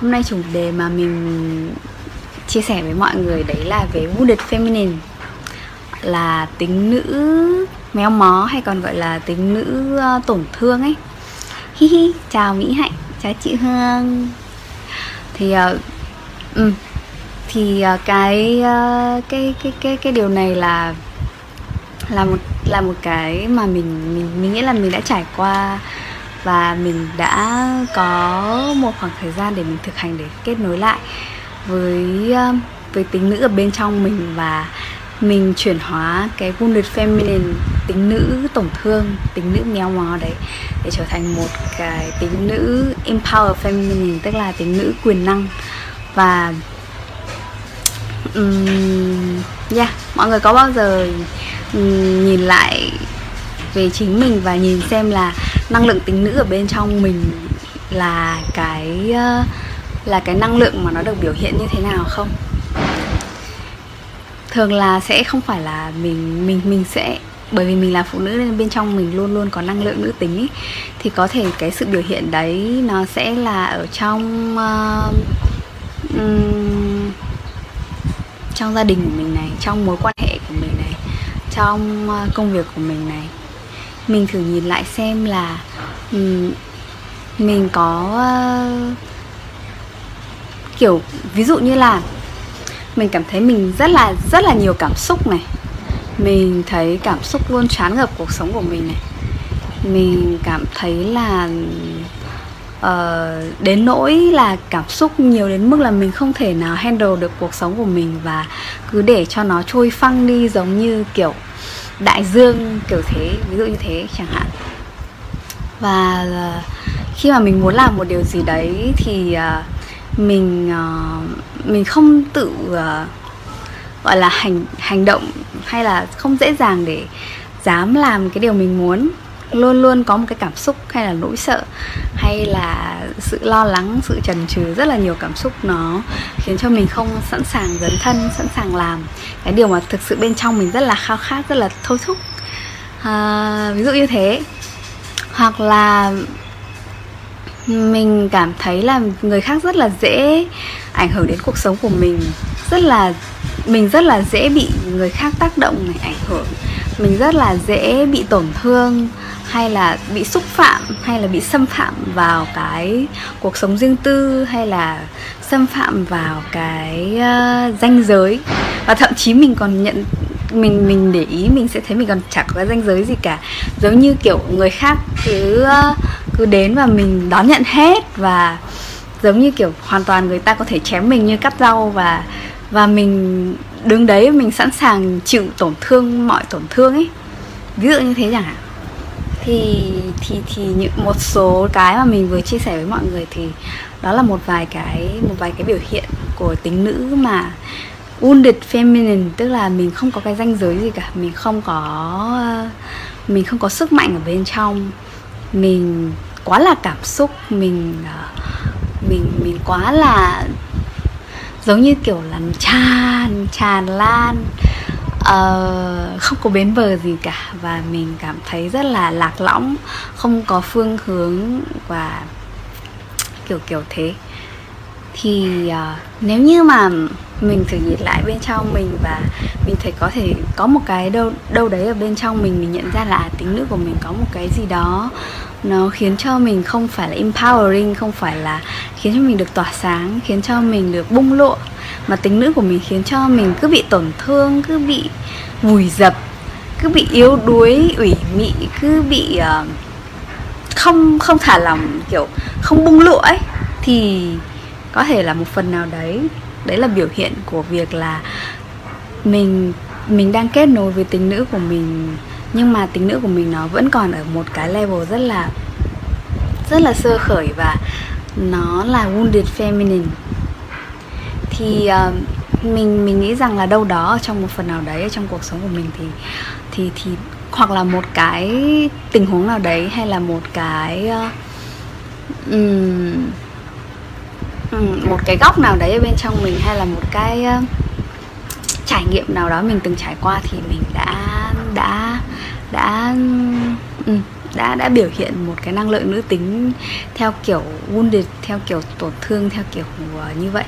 hôm nay chủ đề mà mình chia sẻ với mọi người đấy là về wounded feminine. Là tính nữ méo mó hay còn gọi là tính nữ ờ, tổn thương ấy. Hi hi chào mỹ hạnh chào chị hương. Thì uh, um, thì uh, cái uh, cái cái cái cái điều này là là một là một cái mà mình mình mình nghĩ là mình đã trải qua và mình đã có một khoảng thời gian để mình thực hành để kết nối lại với ờ, với tính nữ ở bên trong mình và mình chuyển hóa cái wounded feminine tính nữ tổn thương tính nữ méo mó đấy để trở thành một cái tính nữ empower feminine tức là tính nữ quyền năng. Và um, yeah mọi người có bao giờ nhìn lại về chính mình và nhìn xem là năng lượng tính nữ ở bên trong mình là cái ờ, là cái năng lượng mà nó được biểu hiện như thế nào không? Thường là sẽ không phải là mình mình mình sẽ bởi vì mình là phụ nữ nên bên trong mình luôn luôn có năng lượng nữ tính ý, thì có thể cái sự biểu hiện đấy nó sẽ là ở trong uh, um, trong gia đình của mình này trong mối quan hệ của mình này trong uh, công việc của mình này mình thử nhìn lại xem là um, mình có uh, kiểu ví dụ như là mình cảm thấy mình rất là rất là nhiều cảm xúc này. Mình thấy cảm xúc luôn chán ngập cuộc sống của mình này. Mình cảm thấy là uh, đến nỗi là cảm xúc nhiều đến mức là mình không thể nào handle được cuộc sống của mình và cứ để cho nó trôi phăng đi giống như kiểu đại dương kiểu thế ví dụ như thế chẳng hạn. Và uh, khi mà mình muốn làm một điều gì đấy thì uh, mình uh, mình không tự uh, gọi là hành hành động hay là không dễ dàng để dám làm cái điều mình muốn luôn luôn có một cái cảm xúc hay là nỗi sợ hay là sự lo lắng sự chần chừ rất là nhiều cảm xúc nó khiến cho mình không sẵn sàng dấn thân sẵn sàng làm. Cái điều mà thực sự bên trong mình rất là khao khát rất là thôi thúc. À, ví dụ như thế. Hoặc là mình cảm thấy là người khác rất là dễ ảnh hưởng đến cuộc sống của mình rất là mình rất là dễ bị người khác tác động này ảnh hưởng mình rất là dễ bị tổn thương hay là bị xúc phạm hay là bị xâm phạm vào cái cuộc sống riêng tư hay là xâm phạm vào cái ờ, uh, danh giới? Và thậm chí mình còn nhận mình mình để ý mình sẽ thấy mình còn chẳng có danh giới gì cả. Giống như kiểu người khác cứ ờ, cứ đến và mình đón nhận hết và giống như kiểu hoàn toàn người ta có thể chém mình như cắt rau và và mình đứng đấy mình sẵn sàng chịu tổn thương mọi tổn thương ấy. Ví dụ như thế chẳng hạn thì thì thì những, một số cái mà mình vừa chia sẻ với mọi người thì đó là một vài cái, một vài cái biểu hiện của tính nữ mà wounded feminine, tức là mình không có cái danh giới gì cả. Mình không có, mình không có sức mạnh ở bên trong. Mình quá là cảm xúc, mình ờ, mình mình quá là giống như kiểu là tràn tràn lan uh, không có bến bờ gì cả và mình cảm thấy rất là lạc lõng không có phương hướng và kiểu kiểu thế. Thì uh, nếu như mà mình thử nhìn lại bên trong mình và mình thấy có thể có một cái đâu đâu đấy ở bên trong mình mình nhận ra là à, tính nữ của mình có một cái gì đó nó khiến cho mình không phải là empowering không phải là khiến cho mình được tỏa sáng khiến cho mình được bung lộ mà tính nữ của mình khiến cho mình cứ bị tổn thương cứ bị vùi dập cứ bị yếu đuối ủy mị cứ bị uh, không không thả lòng kiểu không bung lụa ấy thì có thể là một phần nào đấy. Đấy là biểu hiện của việc là mình mình đang kết nối với tính nữ của mình nhưng mà tính nữ của mình nó vẫn còn ở một cái level rất là rất là sơ khởi và nó là wounded feminine thì uh, mình mình nghĩ rằng là đâu đó trong một phần nào đấy trong cuộc sống của mình thì thì thì hoặc là một cái tình huống nào đấy hay là một cái uh, um, một cái góc nào đấy ở bên trong mình hay là một cái uh, trải nghiệm nào đó mình từng trải qua thì mình đã đã đã um, đã đã biểu hiện một cái năng lượng nữ tính theo kiểu wounded theo kiểu tổn thương theo kiểu uh, như vậy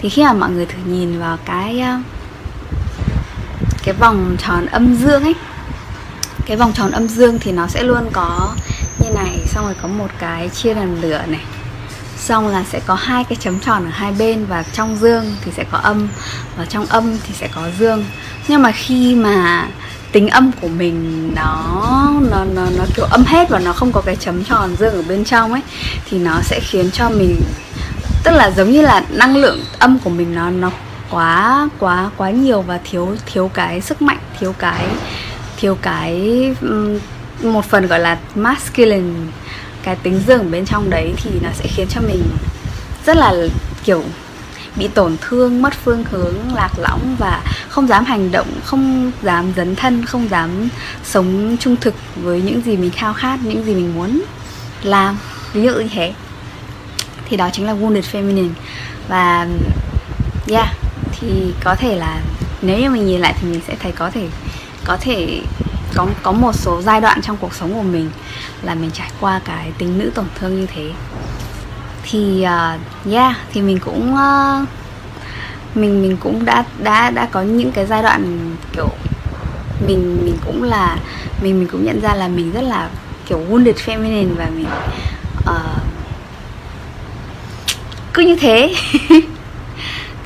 thì khi mà mọi người thử nhìn vào cái ờ, cái vòng tròn âm dương ấy, cái vòng tròn âm dương thì nó sẽ luôn có như này, xong rồi có một cái chia làm lửa này, xong là sẽ có hai cái chấm tròn ở hai bên và trong dương thì sẽ có âm và trong âm thì sẽ có dương. Nhưng mà khi mà tính âm của mình nó nó nó nó kiểu âm hết và nó không có cái chấm tròn dương ở bên trong ấy, thì nó sẽ khiến cho mình tức là giống như là năng lượng âm của mình nó nó quá quá quá nhiều và thiếu thiếu cái sức mạnh, thiếu cái thiếu cái một phần gọi là masculine, cái tính dương bên trong đấy thì nó sẽ khiến cho mình rất là kiểu bị tổn thương, mất phương hướng, lạc lõng và không dám hành động, không dám dấn thân, không dám sống trung thực với những gì mình khao khát, những gì mình muốn làm. Ví dụ như thế thì đó chính là wounded feminine. Và yeah thì có thể là nếu như mình nhìn lại thì mình sẽ thấy có thể có thể có có một số giai đoạn trong cuộc sống của mình là mình trải qua cái tính nữ tổn thương như thế. Thì uh, yeah thì mình cũng uh, mình mình cũng đã đã đã có những cái giai đoạn kiểu mình mình cũng là mình mình cũng nhận ra là mình rất là kiểu wounded feminine và mình uh, cứ như thế.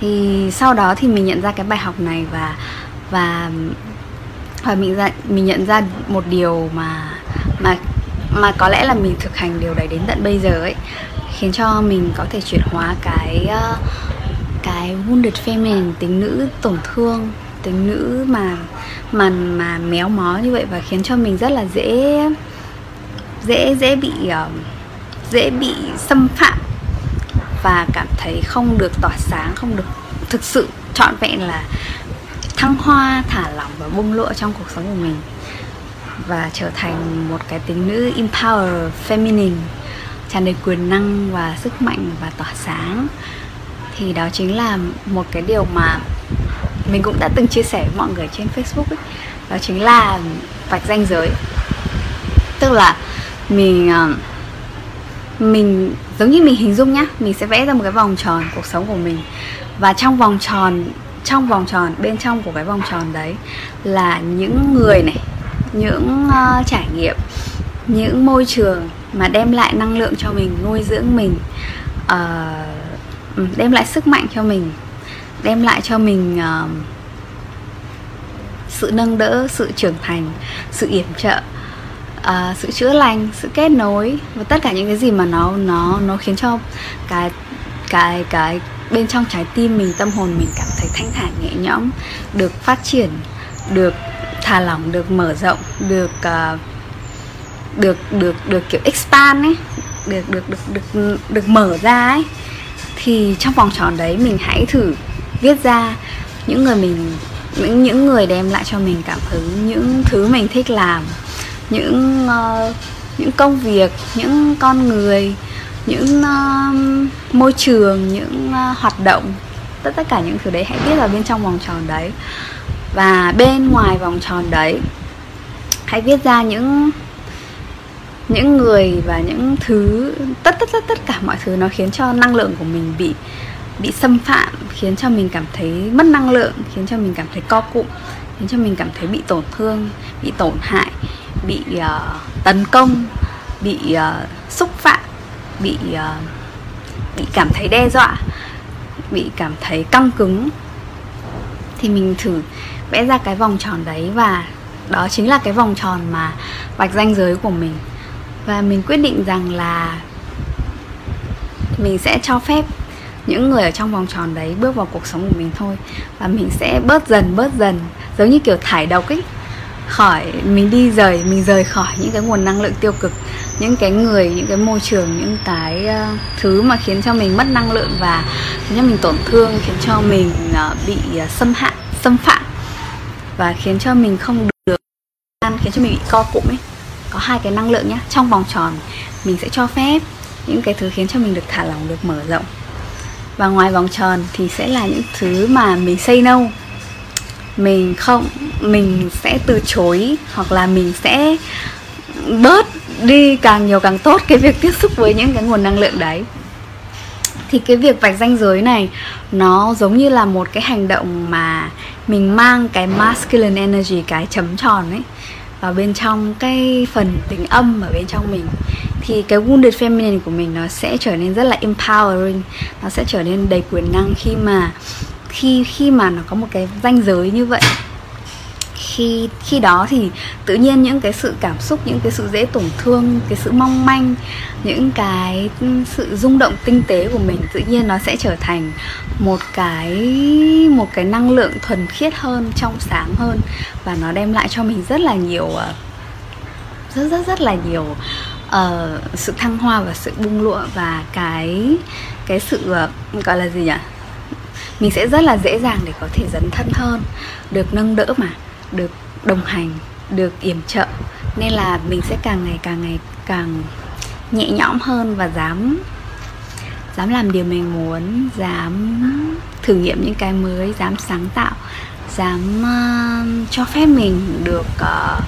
Thì sau đó thì mình nhận ra cái bài học này và và và mình ra, mình nhận ra một điều mà mà mà có lẽ là mình thực hành điều đấy đến tận bây giờ ấy, khiến cho mình có thể chuyển hóa cái ờ, cái wounded feminine, tính nữ tổn thương, tính nữ mà mà mà méo mó như vậy và khiến cho mình rất là dễ dễ dễ bị ờ, dễ bị xâm phạm và cảm thấy không được tỏa sáng không được thực sự trọn vẹn là thăng hoa thả lỏng và bung lụa trong cuộc sống của mình và trở thành một cái tính nữ empower feminine tràn đầy quyền năng và sức mạnh và tỏa sáng. Thì đó chính là một cái điều mà mình cũng đã từng chia sẻ với mọi người trên Facebook ấy. Đó chính là vạch ranh giới. Tức là mình uh, mình giống như mình hình dung nhá mình sẽ vẽ ra một cái vòng tròn cuộc sống của mình. Và trong vòng tròn trong vòng tròn bên trong của cái vòng tròn đấy là những người này những uh, trải nghiệm những môi trường mà đem lại năng lượng cho mình nuôi dưỡng mình uh, đem lại sức mạnh cho mình đem lại cho mình uh, sự nâng đỡ sự trưởng thành sự yểm trợ uh, sự chữa lành sự kết nối và tất cả những cái gì mà nó nó nó khiến cho cái cái cái bên trong trái tim mình tâm hồn mình cảm thấy thanh thản nhẹ nhõm được phát triển được thả lỏng được mở rộng được uh, được được được kiểu expand ấy được được được được được mở ra ấy thì trong vòng tròn đấy mình hãy thử viết ra những người mình những những người đem lại cho mình cảm hứng những thứ mình thích làm những uh, những công việc những con người những uh, môi trường những uh, hoạt động. Tất tất cả những thứ đấy hãy viết vào bên trong vòng tròn đấy. Và bên ngoài vòng tròn đấy hãy viết ra những những người và những thứ tất tất tất tất cả mọi thứ nó khiến cho năng lượng của mình bị bị xâm phạm khiến cho mình cảm thấy mất năng lượng khiến cho mình cảm thấy co cụm khiến cho mình cảm thấy bị tổn thương bị tổn hại bị uh, tấn công bị uh, xúc phạm bị uh, bị cảm thấy đe dọa bị cảm thấy căng cứng. Thì mình thử vẽ ra cái vòng tròn đấy và đó chính là cái vòng tròn mà vạch ranh giới của mình. Và mình quyết định rằng là mình sẽ cho phép những người ở trong vòng tròn đấy bước vào cuộc sống của mình thôi. Và mình sẽ bớt dần bớt dần giống như kiểu thải độc ấy khỏi mình đi rời mình rời khỏi những cái nguồn năng lượng tiêu cực những cái người những cái môi trường những cái uh, thứ mà khiến cho mình mất năng lượng và khiến cho mình tổn thương khiến cho mình uh, bị uh, xâm hại xâm phạm và khiến cho mình không được ăn khiến cho mình bị co cụm ấy. Có hai cái năng lượng nhá trong vòng tròn mình sẽ cho phép những cái thứ khiến cho mình được thả lỏng được mở rộng. Và ngoài vòng tròn thì sẽ là những thứ mà mình say no mình không, mình sẽ từ chối hoặc là mình sẽ bớt đi càng nhiều càng tốt cái việc tiếp xúc với những cái nguồn năng lượng đấy. Thì cái việc vạch ranh giới này, nó giống như là một cái hành động mà mình mang cái masculine energy, cái chấm tròn ấy, vào bên trong cái phần tính âm ở bên trong mình. Thì cái wounded feminine của mình nó sẽ trở nên rất là empowering, nó sẽ trở nên đầy quyền năng khi mà khi khi mà nó có một cái ranh giới như vậy khi khi đó thì tự nhiên những cái sự cảm xúc những cái sự dễ tổn thương cái sự mong manh những cái sự rung động tinh tế của mình tự nhiên nó sẽ trở thành một cái một cái năng lượng thuần khiết hơn trong sáng hơn và nó đem lại cho mình rất là nhiều ờ, rất rất rất là nhiều uh, sự thăng hoa và sự bung lụa và cái cái sự uh, gọi là gì nhỉ? Mình sẽ rất là dễ dàng để có thể dấn thân hơn được nâng đỡ mà được đồng hành được yểm trợ. Nên là mình sẽ càng ngày càng ngày càng nhẹ nhõm hơn và dám dám làm điều mình muốn dám thử nghiệm những cái mới dám sáng tạo dám uh, cho phép mình được uh,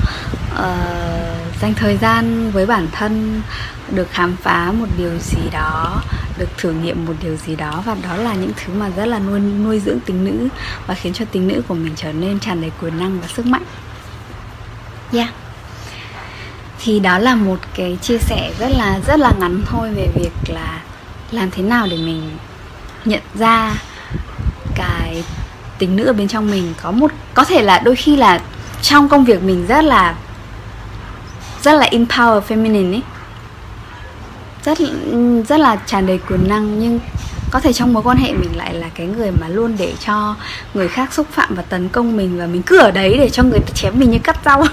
uh, dành thời gian với bản thân được khám phá một điều gì đó được thử nghiệm một điều gì đó và đó là những thứ mà rất là nuôi nuôi dưỡng tính nữ và khiến cho tính nữ của mình trở nên tràn đầy quyền năng và sức mạnh. Yeah thì đó là một cái chia sẻ rất là rất là ngắn thôi về việc là làm thế nào để mình nhận ra cái tính nữ ở bên trong mình. Có một, có thể là đôi khi là trong công việc mình rất là rất là empower feminine ấy rất rất là tràn đầy quyền năng, nhưng có thể trong mối quan hệ mình lại là cái người mà luôn để cho người khác xúc phạm và tấn công mình và mình cứ ở đấy để cho người ta chém mình như cắt rau.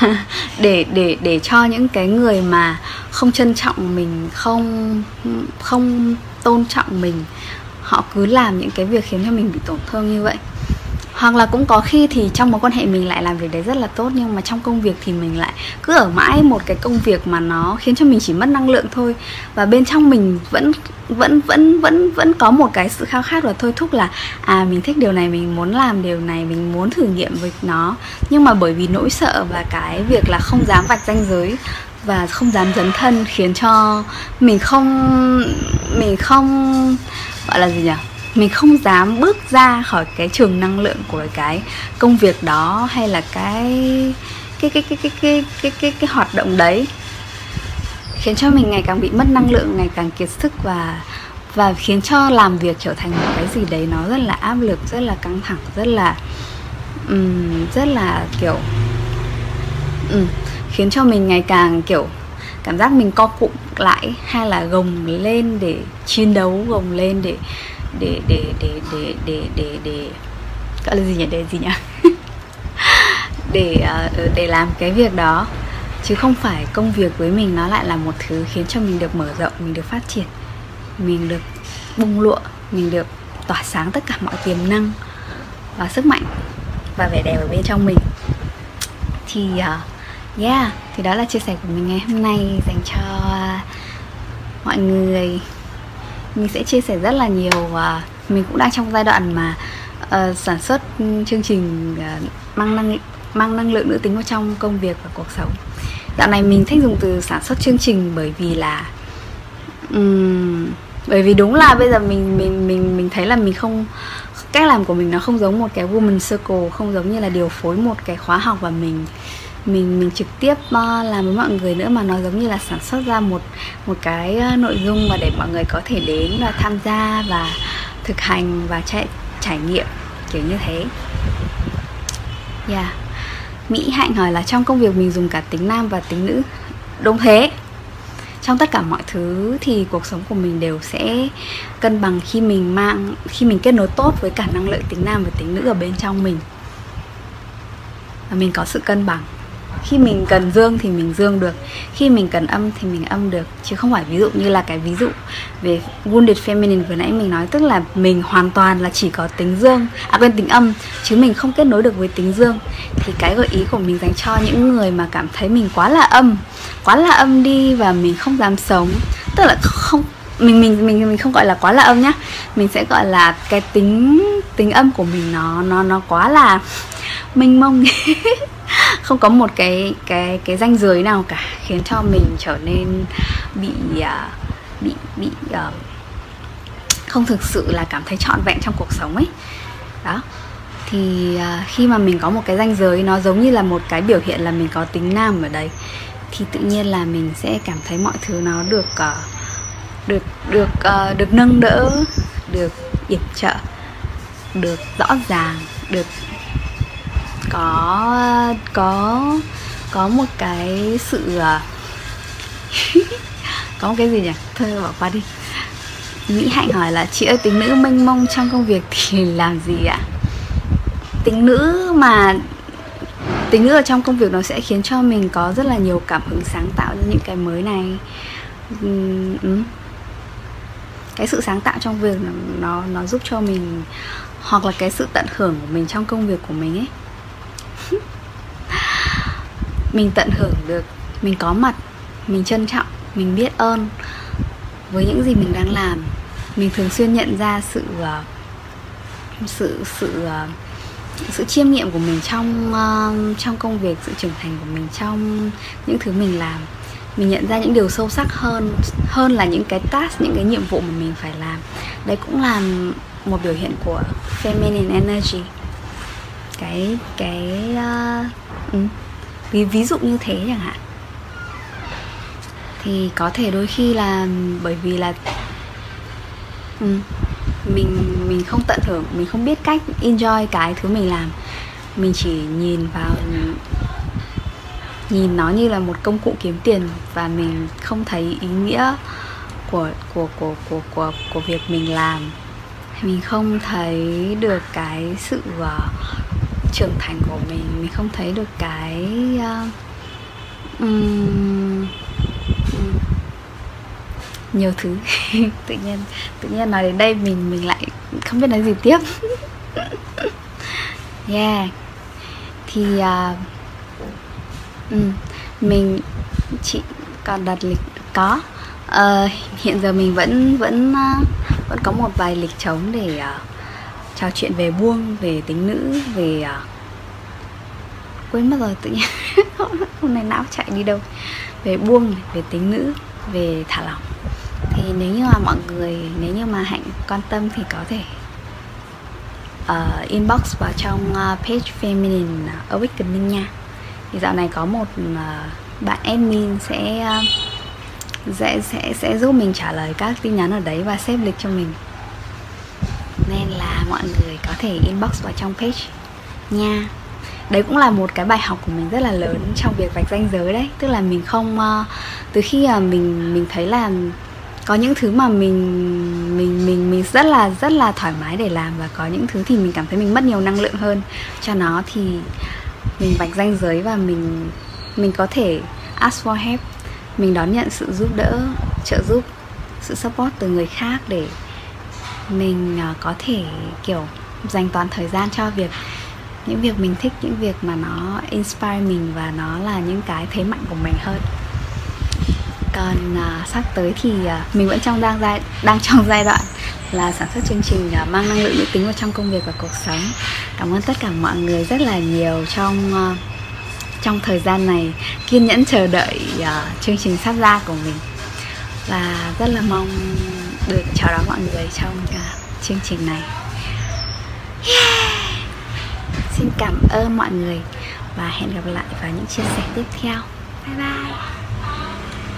Để để để cho những cái người mà không trân trọng mình, không không tôn trọng mình họ cứ làm những cái việc khiến cho mình bị tổn thương như vậy. Hoặc là cũng có khi thì trong mối quan hệ mình lại làm việc đấy rất là tốt, nhưng mà trong công việc thì mình lại cứ ở mãi một cái công việc mà nó khiến cho mình chỉ mất năng lượng thôi. Và bên trong mình vẫn vẫn vẫn vẫn vẫn có một cái sự khao khát và thôi thúc là à mình thích điều này, mình muốn làm điều này, mình muốn thử nghiệm với nó. Nhưng mà bởi vì nỗi sợ và cái việc là không dám vạch ranh giới và không dám dấn thân khiến cho mình không mình không gọi là gì nhỉ? Mình không dám bước ra khỏi cái trường năng lượng của cái công việc đó hay là cái cái cái cái cái cái cái cái, cái hoạt động đấy. Khiến cho mình ngày càng bị mất năng lượng ngày càng kiệt sức và và khiến cho làm việc trở thành một cái gì đấy nó rất là áp lực rất là căng thẳng rất là um, rất là kiểu um, khiến cho mình ngày càng kiểu cảm giác mình co cụm lại hay là gồng lên để chiến đấu gồng lên để để để để để để để để gọi là gì nhỉ? Để gì nhỉ? Để ờ, ờ, để làm cái việc đó. Chứ không phải công việc với mình nó lại là một thứ khiến cho mình được mở rộng mình được phát triển mình được bung lụa mình được tỏa sáng tất cả mọi tiềm năng và sức mạnh và vẻ đẹp ở bên trong mình. Thì uh, yeah thì đó là chia sẻ của mình ngày hôm nay dành cho uh, mọi người. Mình sẽ chia sẻ rất là nhiều và mình cũng đang trong giai đoạn mà uh, sản xuất chương trình uh, mang năng mang năng lượng nữ tính vào trong công việc và cuộc sống. Dạo này mình thích dùng từ sản xuất chương trình bởi vì là um, bởi vì đúng là bây giờ mình mình mình mình thấy là mình không cách làm của mình nó không giống một cái woman circle không giống như là điều phối một cái khóa học và mình mình mình trực tiếp ờ, làm với mọi người nữa mà nó giống như là sản xuất ra một một cái ờ, nội dung mà để mọi người có thể đến và tham gia và thực hành và trải trải nghiệm, kiểu như thế. Yeah. Mỹ Hạnh hỏi là trong công việc mình dùng cả tính nam và tính nữ. Đúng thế. Trong tất cả mọi thứ thì cuộc sống của mình đều sẽ cân bằng khi mình mang, khi mình kết nối tốt với cả năng lượng tính nam và tính nữ ở bên trong mình. Và mình có sự cân bằng khi mình cần dương thì mình dương được, khi mình cần âm thì mình âm được. Chứ không phải ví dụ như là cái ví dụ về wounded feminine vừa nãy mình nói, tức là mình hoàn toàn là chỉ có tính dương à quên, tính âm, chứ mình không kết nối được với tính dương. Thì cái gợi ý của mình dành cho những người mà cảm thấy mình quá là âm, quá là âm đi và mình không dám sống, tức là không, mình mình mình mình không gọi là quá là âm nhá. Mình sẽ gọi là cái tính tính âm của mình nó nó nó quá là mênh mông. không có một cái cái cái ranh giới nào cả khiến cho mình trở nên bị uh, bị bị uh, không thực sự là cảm thấy trọn vẹn trong cuộc sống ấy. Đó. Thì uh, khi mà mình có một cái ranh giới nó giống như là một cái biểu hiện là mình có tính nam ở đây thì tự nhiên là mình sẽ cảm thấy mọi thứ nó được uh, được được uh, được nâng đỡ được yểm trợ được rõ ràng được có có có một cái sự à, có một cái gì nhỉ? Thôi bỏ qua đi. Mỹ hạnh hỏi là, chị ơi, tính nữ mênh mông trong công việc thì làm gì ạ? Tính nữ mà, tính nữ ở trong công việc nó sẽ khiến cho mình có rất là nhiều cảm hứng sáng tạo cho những cái mới này. Ừ. cái sự sáng tạo trong việc nó nó giúp cho mình, hoặc là cái sự tận hưởng của mình trong công việc của mình ấy mình tận hưởng được mình có mặt mình trân trọng mình biết ơn với những gì mình đang làm. Mình thường xuyên nhận ra sự uh, sự sự uh, sự chiêm nghiệm của mình trong uh, trong công việc sự trưởng thành của mình trong những thứ mình làm. Mình nhận ra những điều sâu sắc hơn hơn là những cái task những cái nhiệm vụ mà mình phải làm. Đấy cũng là một biểu hiện của feminine energy. Cái cái uh, ừ ví ví dụ như thế chẳng hạn. Thì có thể đôi khi là bởi vì là ừ, mình mình không tận hưởng mình không biết cách enjoy cái thứ mình làm. Mình chỉ nhìn vào nhìn nó như là một công cụ kiếm tiền và mình không thấy ý nghĩa của của của của của của việc mình làm. Mình không thấy được cái sự uh, trưởng thành của mình mình không thấy được cái uh, um, nhiều thứ. Tự nhiên tự nhiên nói đến đây mình mình lại không biết nói gì tiếp. Yeah. Thì uh, um, mình chị còn đặt lịch có. Uh, hiện giờ mình vẫn vẫn uh, vẫn có một vài lịch trống để uh, trò chuyện về buông về tính nữ về à, quên mất rồi tự nhiên hôm nay não chạy đi đâu. Về buông về tính nữ về thả lỏng. Thì nếu như mà mọi người nếu như mà hạnh quan tâm thì có thể uh, inbox vào trong uh, page feminine à, awakening nha. Thì dạo này có một uh, bạn admin sẽ uh, sẽ sẽ sẽ giúp mình trả lời các tin nhắn ở đấy và xếp lịch cho mình nên là mọi người có thể inbox vào trong page nha. Đấy cũng là một cái bài học của mình rất là lớn trong việc vạch ranh giới đấy. Tức là mình không uh, từ khi mà mình mình thấy là có những thứ mà mình mình mình mình rất là rất là thoải mái để làm và có những thứ thì mình cảm thấy mình mất nhiều năng lượng hơn. Cho nó thì mình vạch ranh giới và mình mình có thể ask for help. Mình đón nhận sự giúp đỡ trợ giúp sự support từ người khác để mình à, có thể kiểu dành toàn thời gian cho việc những việc mình thích những việc mà nó inspire mình và nó là những cái thế mạnh của mình hơn. Còn uh, sắp tới thì uh, mình vẫn trong đang giai đang trong giai đoạn là sản xuất chương trình uh, mang năng lượng nữ tính vào trong công việc và cuộc sống. Cảm ơn tất cả mọi người rất là nhiều trong uh, trong thời gian này kiên nhẫn chờ đợi uh, chương trình sắp ra của mình. Và rất là mong được chào đón mọi người trong uh, chương trình này yeah. xin cảm ơn mọi người và hẹn gặp lại vào những chia sẻ tiếp theo bye bye